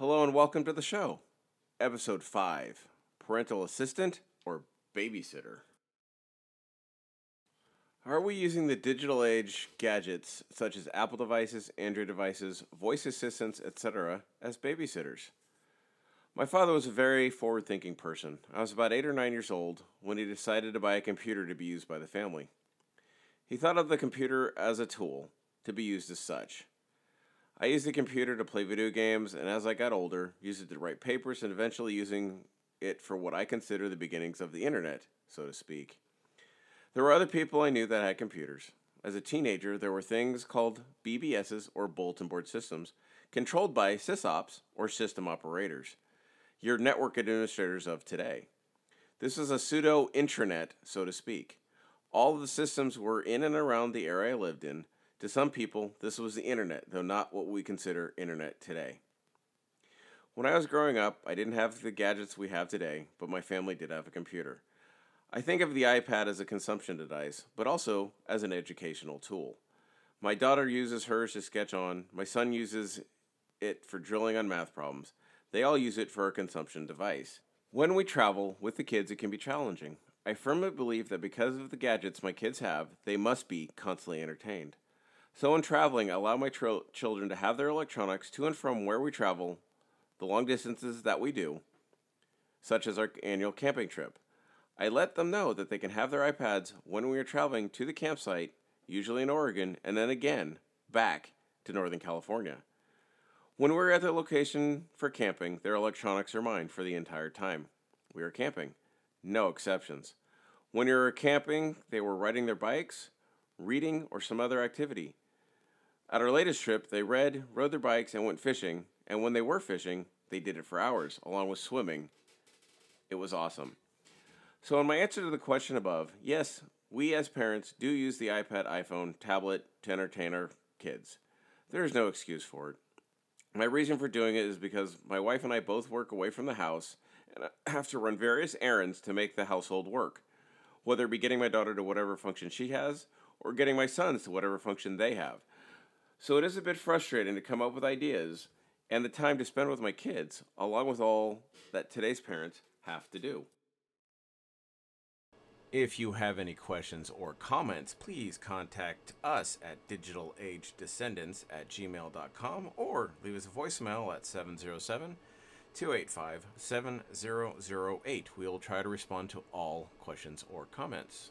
Hello and welcome to the show. Episode 5 Parental Assistant or Babysitter. Are we using the digital age gadgets such as Apple devices, Android devices, voice assistants, etc., as babysitters? My father was a very forward thinking person. I was about eight or nine years old when he decided to buy a computer to be used by the family. He thought of the computer as a tool to be used as such. I used the computer to play video games, and as I got older, used it to write papers and eventually using it for what I consider the beginnings of the internet, so to speak. There were other people I knew that had computers. As a teenager, there were things called BBSs or bulletin board systems, controlled by sysops or system operators, your network administrators of today. This was a pseudo intranet, so to speak. All of the systems were in and around the area I lived in, to some people, this was the internet, though not what we consider internet today. When I was growing up, I didn't have the gadgets we have today, but my family did have a computer. I think of the iPad as a consumption device, but also as an educational tool. My daughter uses hers to sketch on, my son uses it for drilling on math problems. They all use it for a consumption device. When we travel with the kids, it can be challenging. I firmly believe that because of the gadgets my kids have, they must be constantly entertained. So, in traveling, I allow my children to have their electronics to and from where we travel, the long distances that we do, such as our annual camping trip. I let them know that they can have their iPads when we are traveling to the campsite, usually in Oregon, and then again back to Northern California. When we're at the location for camping, their electronics are mine for the entire time. We are camping, no exceptions. When we were camping, they were riding their bikes, reading, or some other activity. At our latest trip, they read, rode their bikes, and went fishing. And when they were fishing, they did it for hours, along with swimming. It was awesome. So, in my answer to the question above, yes, we as parents do use the iPad, iPhone, tablet to entertain our kids. There is no excuse for it. My reason for doing it is because my wife and I both work away from the house and I have to run various errands to make the household work, whether it be getting my daughter to whatever function she has or getting my sons to whatever function they have. So it is a bit frustrating to come up with ideas and the time to spend with my kids, along with all that today's parents have to do. If you have any questions or comments, please contact us at digitalagedescendants at gmail.com or leave us a voicemail at 707 285 7008. We'll try to respond to all questions or comments.